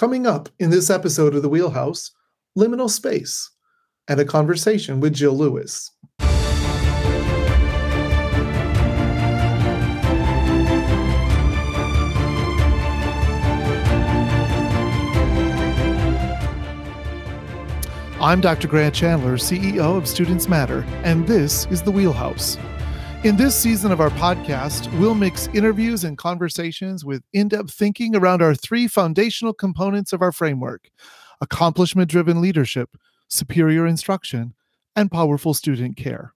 Coming up in this episode of The Wheelhouse, liminal space and a conversation with Jill Lewis. I'm Dr. Grant Chandler, CEO of Students Matter, and this is The Wheelhouse. In this season of our podcast, we'll mix interviews and conversations with in depth thinking around our three foundational components of our framework accomplishment driven leadership, superior instruction, and powerful student care.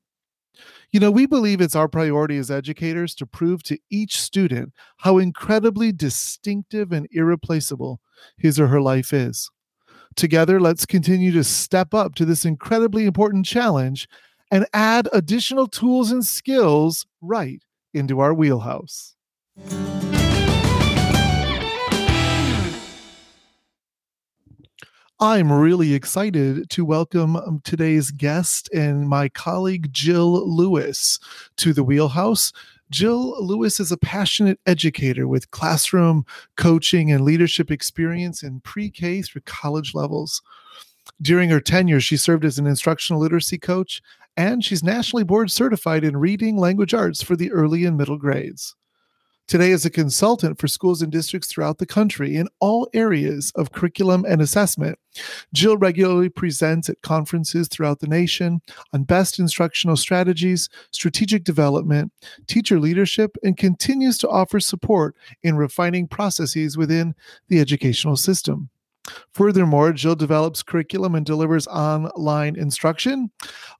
You know, we believe it's our priority as educators to prove to each student how incredibly distinctive and irreplaceable his or her life is. Together, let's continue to step up to this incredibly important challenge and add additional tools and skills right into our wheelhouse. I'm really excited to welcome um, today's guest and my colleague Jill Lewis to the Wheelhouse. Jill Lewis is a passionate educator with classroom coaching and leadership experience in pre K through college levels. During her tenure, she served as an instructional literacy coach, and she's nationally board certified in reading language arts for the early and middle grades. Today, as a consultant for schools and districts throughout the country in all areas of curriculum and assessment, Jill regularly presents at conferences throughout the nation on best instructional strategies, strategic development, teacher leadership, and continues to offer support in refining processes within the educational system. Furthermore, Jill develops curriculum and delivers online instruction.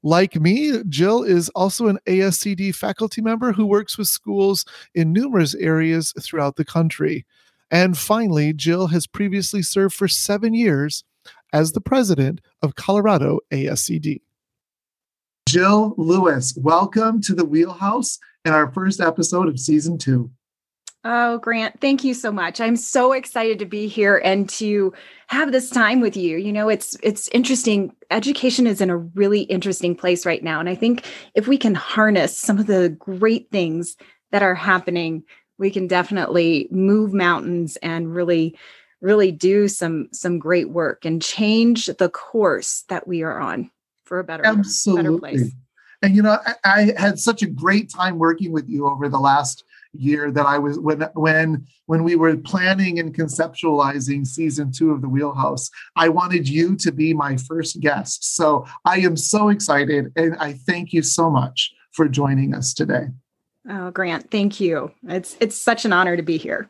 Like me, Jill is also an ASCD faculty member who works with schools in numerous areas throughout the country. And finally, Jill has previously served for seven years as the president of Colorado ASCD. Jill Lewis, welcome to the Wheelhouse and our first episode of season two. Oh, Grant, thank you so much. I'm so excited to be here and to have this time with you. You know, it's it's interesting. Education is in a really interesting place right now, and I think if we can harness some of the great things that are happening, we can definitely move mountains and really really do some some great work and change the course that we are on for a better Absolutely. better place. And you know, I, I had such a great time working with you over the last year that I was when when when we were planning and conceptualizing season two of the Wheelhouse. I wanted you to be my first guest. So I am so excited and I thank you so much for joining us today. Oh, Grant, thank you. It's it's such an honor to be here.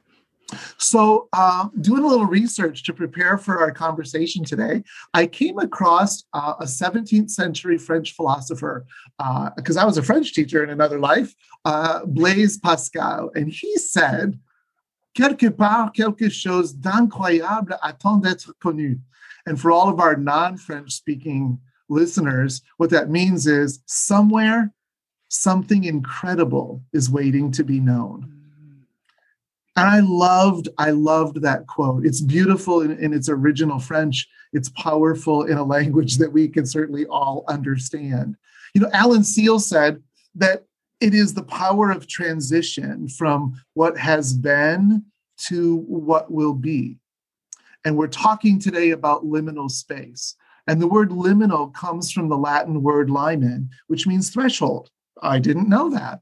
So, uh, doing a little research to prepare for our conversation today, I came across uh, a 17th century French philosopher, because uh, I was a French teacher in another life, uh, Blaise Pascal, and he said, Quelque part, quelque chose d'incroyable attend d'être connu. And for all of our non French speaking listeners, what that means is somewhere something incredible is waiting to be known. And I loved, I loved that quote. It's beautiful in, in, its original French. It's powerful in a language that we can certainly all understand. You know, Alan Seale said that it is the power of transition from what has been to what will be. And we're talking today about liminal space. And the word liminal comes from the Latin word limen, which means threshold. I didn't know that.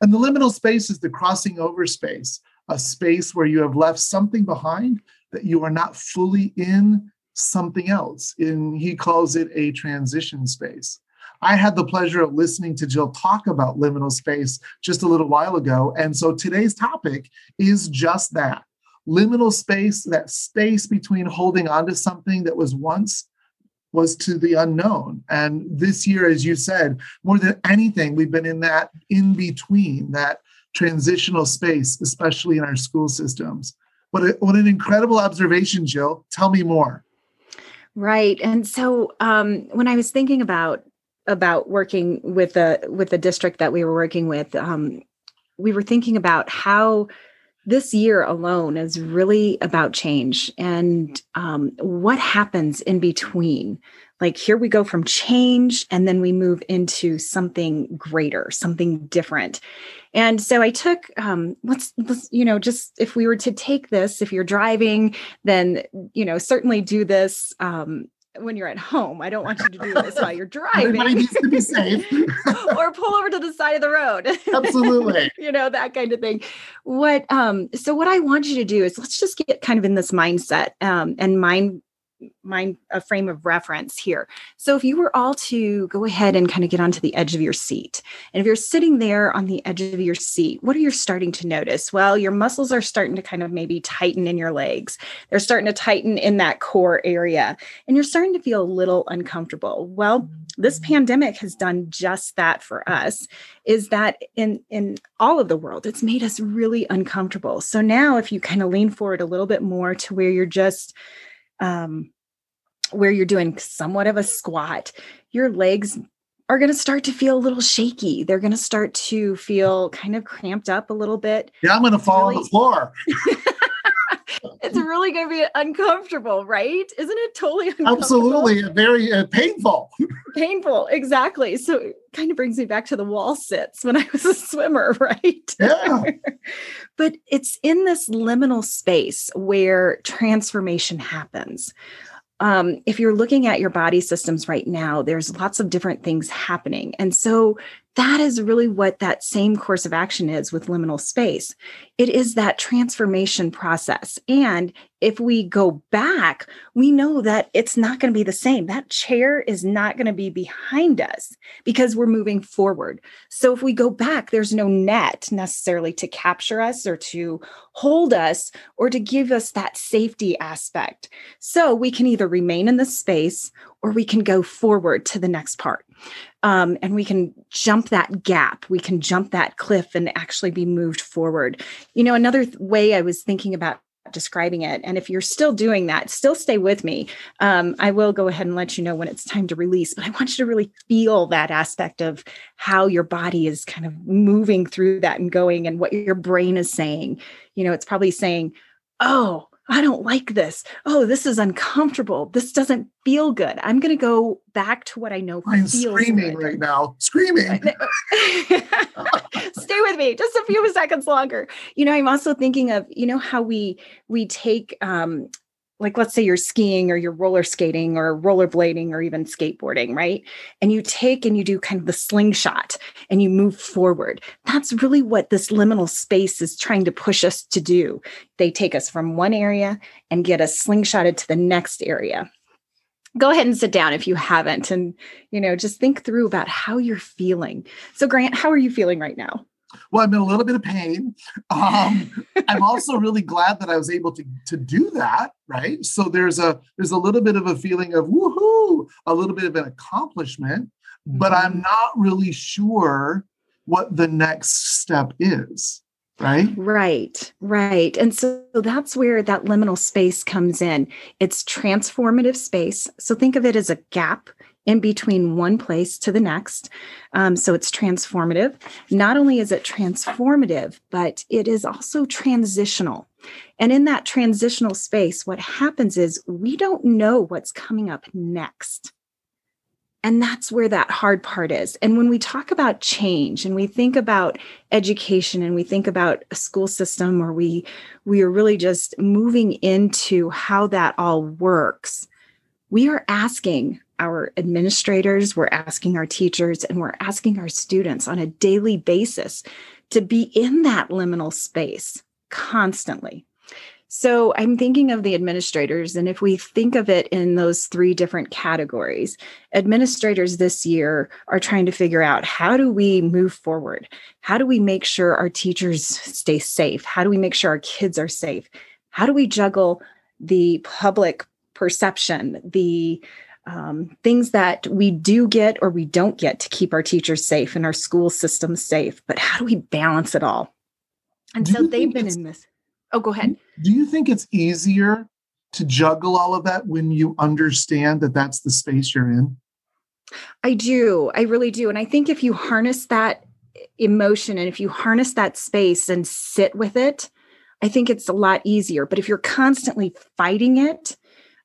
And the liminal space is the crossing over space a space where you have left something behind that you are not fully in something else. In he calls it a transition space. I had the pleasure of listening to Jill talk about liminal space just a little while ago. And so today's topic is just that liminal space, that space between holding on to something that was once was to the unknown. And this year, as you said, more than anything, we've been in that in between, that transitional space, especially in our school systems. What, a, what an incredible observation, Jill. Tell me more. Right. And so um, when I was thinking about about working with the with the district that we were working with, um, we were thinking about how this year alone is really about change and um, what happens in between like here we go from change and then we move into something greater something different and so i took um let's, let's you know just if we were to take this if you're driving then you know certainly do this um when you're at home. I don't want you to do this while you're driving. Everybody needs to be safe. or pull over to the side of the road. Absolutely. you know, that kind of thing. What um so what I want you to do is let's just get kind of in this mindset um and mind mind a frame of reference here. So if you were all to go ahead and kind of get onto the edge of your seat, and if you're sitting there on the edge of your seat, what are you starting to notice? Well, your muscles are starting to kind of maybe tighten in your legs. They're starting to tighten in that core area, and you're starting to feel a little uncomfortable. Well, this pandemic has done just that for us is that in in all of the world it's made us really uncomfortable so now if you kind of lean forward a little bit more to where you're just um, where you're doing somewhat of a squat, your legs are going to start to feel a little shaky. They're going to start to feel kind of cramped up a little bit. Yeah, I'm going to fall really, on the floor. it's really going to be uncomfortable, right? Isn't it totally Absolutely, very uh, painful. painful, exactly. So it kind of brings me back to the wall sits when I was a swimmer, right? Yeah. but it's in this liminal space where transformation happens um, if you're looking at your body systems right now, there's lots of different things happening. And so that is really what that same course of action is with liminal space. It is that transformation process. And if we go back, we know that it's not going to be the same. That chair is not going to be behind us because we're moving forward. So if we go back, there's no net necessarily to capture us or to hold us or to give us that safety aspect. So we can either remain in the space or we can go forward to the next part um, and we can jump that gap. We can jump that cliff and actually be moved forward. You know another th- way i was thinking about describing it and if you're still doing that still stay with me. Um, i will go ahead and let you know when it's time to release but i want you to really feel that aspect of how your body is kind of moving through that and going and what your brain is saying. You know it's probably saying oh I don't like this. Oh, this is uncomfortable. This doesn't feel good. I'm going to go back to what I know I'm screaming good. right now. Screaming. Stay with me just a few seconds longer. You know, I'm also thinking of, you know, how we we take um like let's say you're skiing or you're roller skating or rollerblading or even skateboarding, right? And you take and you do kind of the slingshot and you move forward. That's really what this liminal space is trying to push us to do. They take us from one area and get us slingshotted to the next area. Go ahead and sit down if you haven't and you know just think through about how you're feeling. So Grant, how are you feeling right now? Well, I'm in a little bit of pain. Um, I'm also really glad that I was able to to do that. Right. So there's a there's a little bit of a feeling of woohoo, a little bit of an accomplishment, mm-hmm. but I'm mm-hmm. not really sure what the next step is. Right. Right. Right. And so that's where that liminal space comes in. It's transformative space. So think of it as a gap in between one place to the next. Um, so it's transformative. Not only is it transformative, but it is also transitional. And in that transitional space, what happens is we don't know what's coming up next. And that's where that hard part is. And when we talk about change and we think about education and we think about a school system or we we are really just moving into how that all works, we are asking our administrators, we're asking our teachers, and we're asking our students on a daily basis to be in that liminal space constantly. So I'm thinking of the administrators, and if we think of it in those three different categories, administrators this year are trying to figure out how do we move forward? How do we make sure our teachers stay safe? How do we make sure our kids are safe? How do we juggle the public perception, the um, things that we do get or we don't get to keep our teachers safe and our school system safe. But how do we balance it all? And do so they've been in this. Oh, go ahead. Do you think it's easier to juggle all of that when you understand that that's the space you're in? I do. I really do. And I think if you harness that emotion and if you harness that space and sit with it, I think it's a lot easier. But if you're constantly fighting it,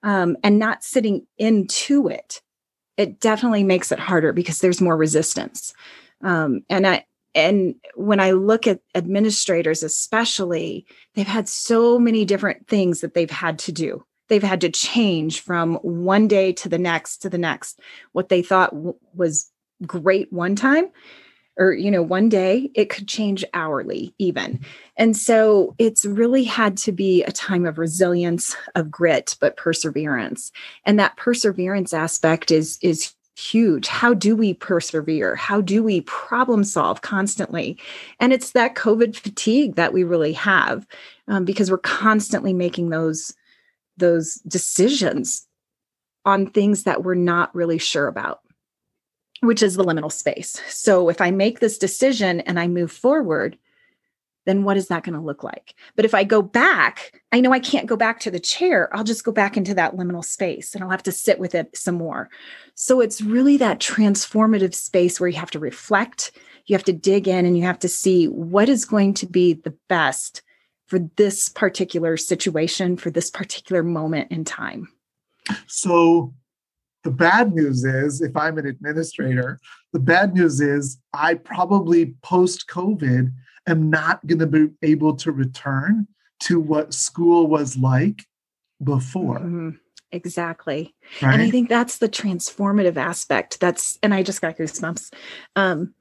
um, and not sitting into it, it definitely makes it harder because there's more resistance. Um, and I and when I look at administrators, especially, they've had so many different things that they've had to do. They've had to change from one day to the next to the next. What they thought w- was great one time or you know one day it could change hourly even. And so it's really had to be a time of resilience of grit but perseverance. And that perseverance aspect is is huge. How do we persevere? How do we problem solve constantly? And it's that covid fatigue that we really have um, because we're constantly making those those decisions on things that we're not really sure about which is the liminal space. So if I make this decision and I move forward, then what is that going to look like? But if I go back, I know I can't go back to the chair. I'll just go back into that liminal space and I'll have to sit with it some more. So it's really that transformative space where you have to reflect, you have to dig in, and you have to see what is going to be the best for this particular situation, for this particular moment in time. So the bad news is, if I'm an administrator, the bad news is I probably post COVID am not going to be able to return to what school was like before. Mm-hmm. Exactly. Right? And I think that's the transformative aspect. That's, and I just got goosebumps. Um,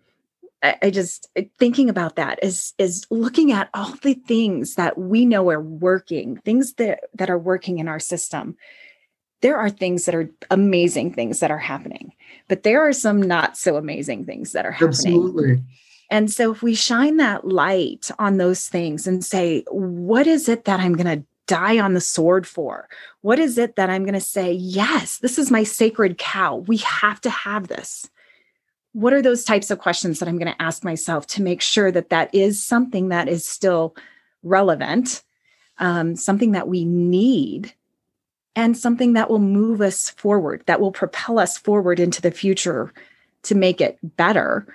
I, I just thinking about that is is looking at all the things that we know are working, things that that are working in our system, there are things that are amazing things that are happening, but there are some not so amazing things that are happening. Absolutely. And so if we shine that light on those things and say, what is it that I'm going to die on the sword for? What is it that I'm going to say, yes, this is my sacred cow. We have to have this. What are those types of questions that I'm going to ask myself to make sure that that is something that is still relevant, um, something that we need and something that will move us forward, that will propel us forward into the future to make it better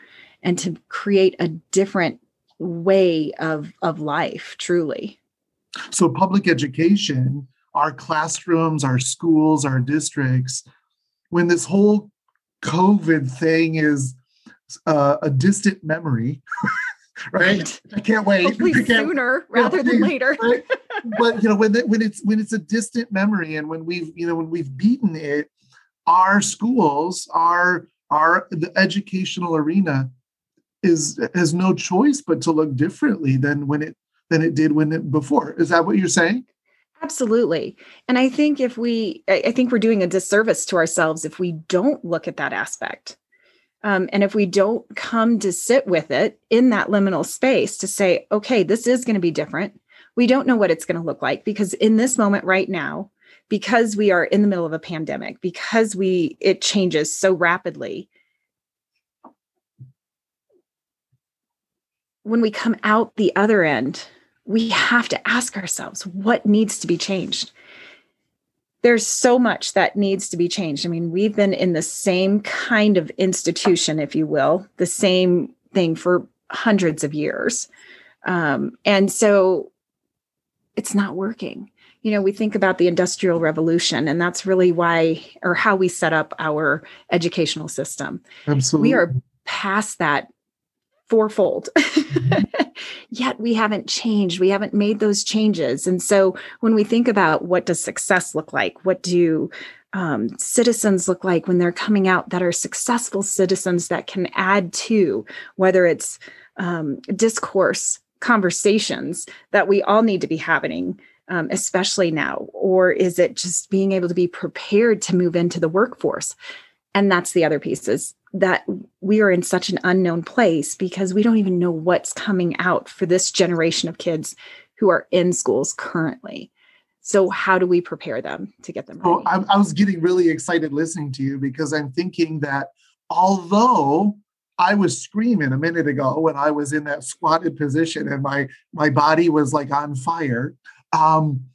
and to create a different way of, of life, truly. So, public education, our classrooms, our schools, our districts, when this whole COVID thing is uh, a distant memory, right? I can't wait. Hopefully sooner rather than later. Right? but you know, when the, when it's when it's a distant memory, and when we've you know when we've beaten it, our schools, our our the educational arena is has no choice but to look differently than when it than it did when it before. Is that what you're saying? Absolutely. And I think if we, I think we're doing a disservice to ourselves if we don't look at that aspect. Um, and if we don't come to sit with it in that liminal space to say, okay, this is going to be different. We don't know what it's going to look like because in this moment right now, because we are in the middle of a pandemic, because we it changes so rapidly. When we come out the other end, we have to ask ourselves what needs to be changed there's so much that needs to be changed. I mean, we've been in the same kind of institution, if you will, the same thing for hundreds of years. Um, and so it's not working. You know, we think about the Industrial Revolution, and that's really why or how we set up our educational system. Absolutely. We are past that fourfold. Mm-hmm. Yet we haven't changed. We haven't made those changes. And so when we think about what does success look like, what do um, citizens look like when they're coming out that are successful citizens that can add to whether it's um, discourse, conversations that we all need to be having. Um, especially now, or is it just being able to be prepared to move into the workforce? And that's the other piece is that we are in such an unknown place because we don't even know what's coming out for this generation of kids who are in schools currently. So, how do we prepare them to get them ready? Oh, I, I was getting really excited listening to you because I'm thinking that although I was screaming a minute ago when I was in that squatted position and my my body was like on fire. Um,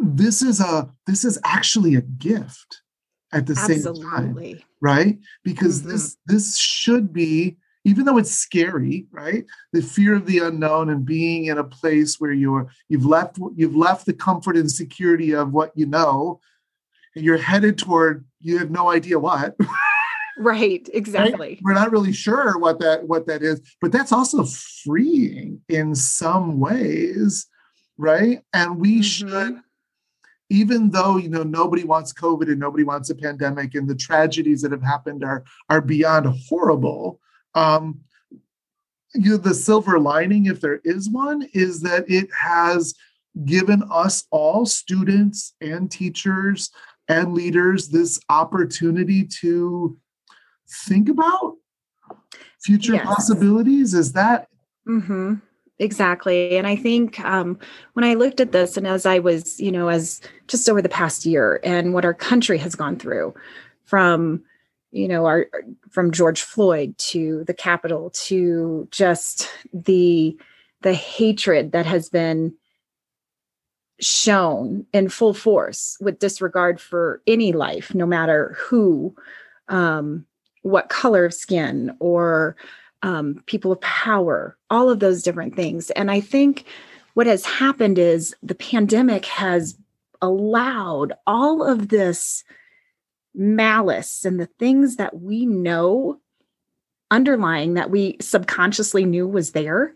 this is a this is actually a gift at the Absolutely. same time right because mm-hmm. this this should be even though it's scary right the fear of the unknown and being in a place where you're you've left you've left the comfort and security of what you know and you're headed toward you have no idea what right exactly right? we're not really sure what that what that is but that's also freeing in some ways right and we mm-hmm. should even though you know nobody wants covid and nobody wants a pandemic and the tragedies that have happened are are beyond horrible um you know the silver lining if there is one is that it has given us all students and teachers and leaders this opportunity to think about future yes. possibilities is that mm-hmm. Exactly. And i think um, when i looked at this and as i was you know as just over the past year and what our country has gone through from you know our from george floyd to the capitol to just the the hatred that has been shown in full force with disregard for any life no matter who um, what color of skin or um, people of power, all of those different things. And I think what has happened is the pandemic has allowed all of this malice and the things that we know underlying that we subconsciously knew was there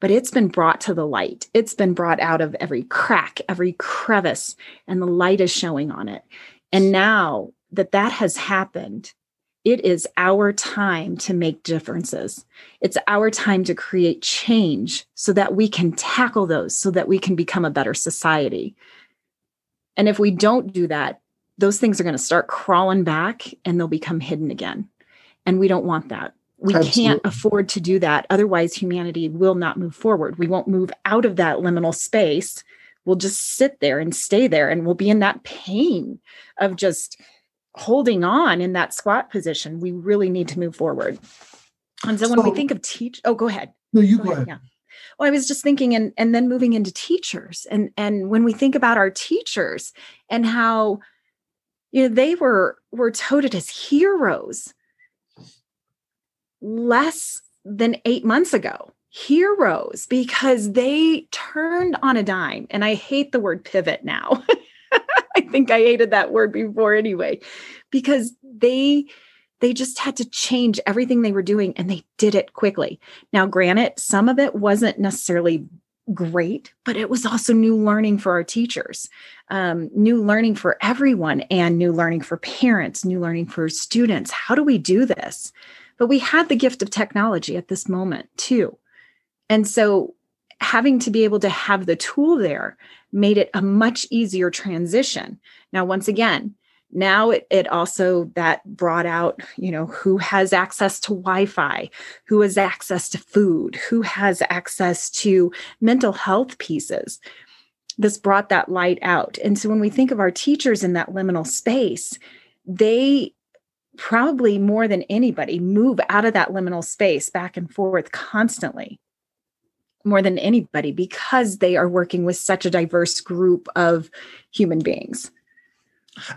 but it's been brought to the light. It's been brought out of every crack, every crevice, and the light is showing on it. And now that that has happened, it is our time to make differences. It's our time to create change so that we can tackle those, so that we can become a better society. And if we don't do that, those things are going to start crawling back and they'll become hidden again. And we don't want that. We Absolutely. can't afford to do that. Otherwise, humanity will not move forward. We won't move out of that liminal space. We'll just sit there and stay there and we'll be in that pain of just holding on in that squat position, we really need to move forward. And so, so when we think of teach, oh, go ahead. No, you go, go ahead. ahead. Yeah. Well, I was just thinking, and and then moving into teachers, and and when we think about our teachers and how, you know, they were were touted as heroes less than eight months ago heroes because they turned on a dime. And I hate the word pivot now. Think I hated that word before anyway, because they they just had to change everything they were doing and they did it quickly. Now, granted, some of it wasn't necessarily great, but it was also new learning for our teachers, um, new learning for everyone, and new learning for parents, new learning for students. How do we do this? But we had the gift of technology at this moment too. And so having to be able to have the tool there made it a much easier transition. Now, once again, now it, it also that brought out you know who has access to wi-fi who has access to food who has access to mental health pieces. This brought that light out. And so when we think of our teachers in that liminal space they probably more than anybody move out of that liminal space back and forth constantly more than anybody because they are working with such a diverse group of human beings.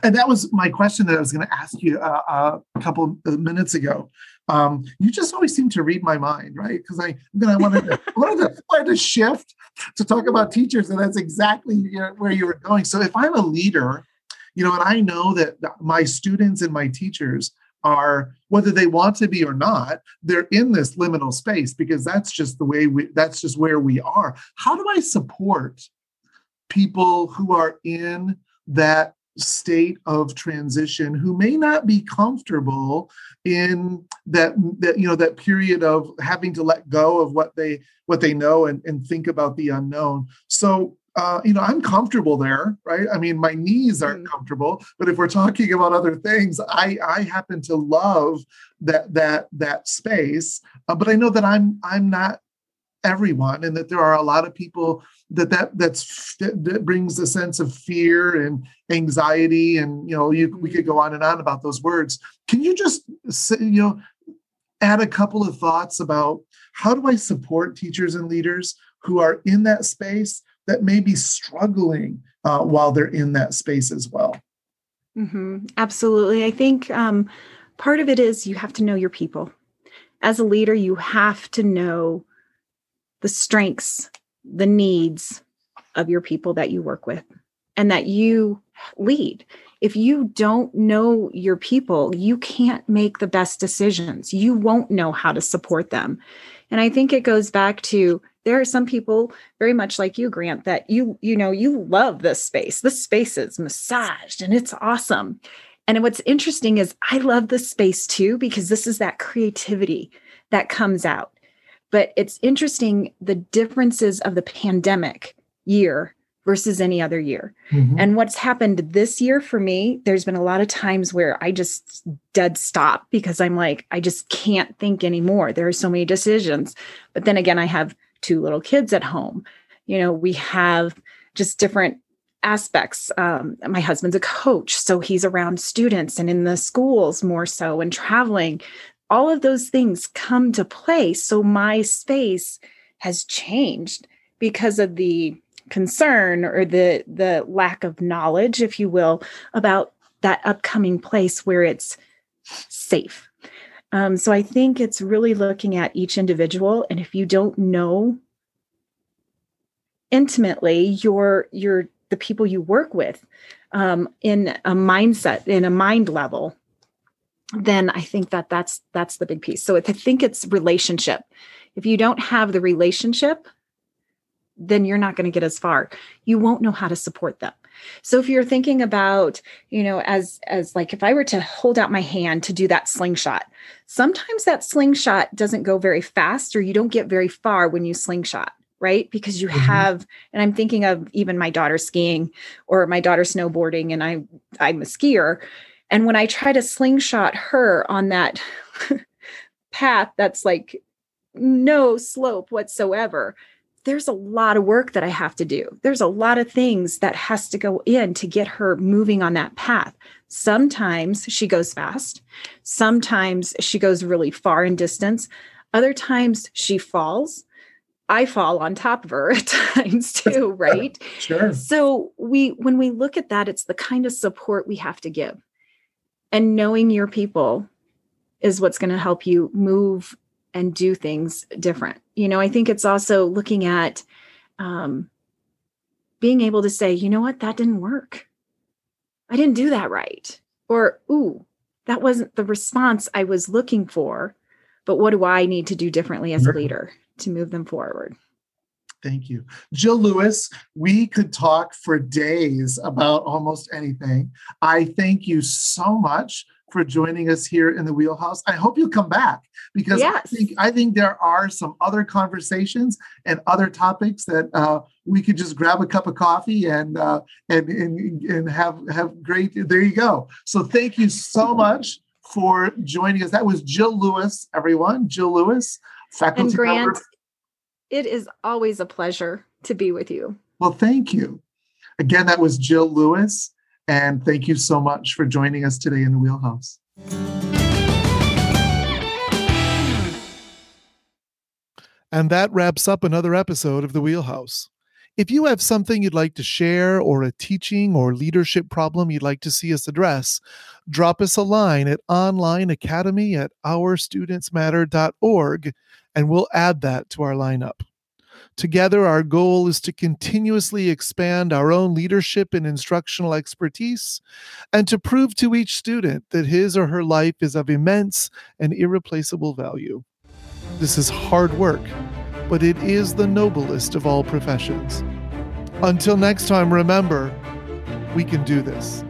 And that was my question that I was going to ask you uh, uh, a couple minutes ago. Um, you just always seem to read my mind, right? Because I then I wanted to, wanted to wanted to shift to talk about teachers, and that's exactly where you were going. So if I'm a leader, you know, and I know that my students and my teachers are whether they want to be or not they're in this liminal space because that's just the way we that's just where we are. How do i support people who are in that state of transition who may not be comfortable in that that you know that period of having to let go of what they what they know and, and think about the unknown? So uh, you know, I'm comfortable there, right? I mean, my knees aren't mm. comfortable, but if we're talking about other things, I I happen to love that that that space. Uh, but I know that I'm I'm not everyone, and that there are a lot of people that that that's that, that brings a sense of fear and anxiety, and you know, you we could go on and on about those words. Can you just say, you know add a couple of thoughts about how do I support teachers and leaders who are in that space? That may be struggling uh, while they're in that space as well. Mm-hmm. Absolutely. I think um, part of it is you have to know your people. As a leader, you have to know the strengths, the needs of your people that you work with, and that you lead. If you don't know your people, you can't make the best decisions. You won't know how to support them. And I think it goes back to there are some people very much like you grant that you you know you love this space this space is massaged and it's awesome and what's interesting is i love this space too because this is that creativity that comes out but it's interesting the differences of the pandemic year versus any other year. Mm-hmm. And what's happened this year for me, there's been a lot of times where I just dead stop because I'm like, I just can't think anymore. There are so many decisions. But then again, I have two little kids at home. You know, we have just different aspects. Um, my husband's a coach, so he's around students and in the schools more so and traveling. All of those things come to play. So my space has changed because of the concern or the the lack of knowledge if you will about that upcoming place where it's safe um, so i think it's really looking at each individual and if you don't know intimately your your the people you work with um, in a mindset in a mind level then i think that that's that's the big piece. So i think it's relationship. If you don't have the relationship then you're not going to get as far. You won't know how to support them so if you're thinking about you know as as like if i were to hold out my hand to do that slingshot sometimes that slingshot doesn't go very fast or you don't get very far when you slingshot right because you mm-hmm. have and i'm thinking of even my daughter skiing or my daughter snowboarding and i i'm a skier and when i try to slingshot her on that path that's like no slope whatsoever there's a lot of work that I have to do. There's a lot of things that has to go in to get her moving on that path. Sometimes she goes fast. Sometimes she goes really far in distance. Other times she falls. I fall on top of her at times too, right? sure. So we when we look at that it's the kind of support we have to give. And knowing your people is what's going to help you move and do things different. You know, I think it's also looking at um, being able to say, you know what, that didn't work. I didn't do that right. Or, ooh, that wasn't the response I was looking for. But what do I need to do differently as a leader to move them forward? Thank you. Jill Lewis, we could talk for days about almost anything. I thank you so much for joining us here in the wheelhouse. I hope you'll come back because yes. I think I think there are some other conversations and other topics that uh, we could just grab a cup of coffee and uh, and, and and have have great. There you go. So thank you so much for joining us. That was Jill Lewis, everyone. Jill Lewis, faculty and Grant. Member. It is always a pleasure to be with you. Well, thank you. Again, that was Jill Lewis. And thank you so much for joining us today in the Wheelhouse. And that wraps up another episode of The Wheelhouse. If you have something you'd like to share or a teaching or leadership problem you'd like to see us address, drop us a line at onlineacademy at ourstudentsmatter.org and we'll add that to our lineup. Together, our goal is to continuously expand our own leadership and instructional expertise and to prove to each student that his or her life is of immense and irreplaceable value. This is hard work, but it is the noblest of all professions. Until next time, remember, we can do this.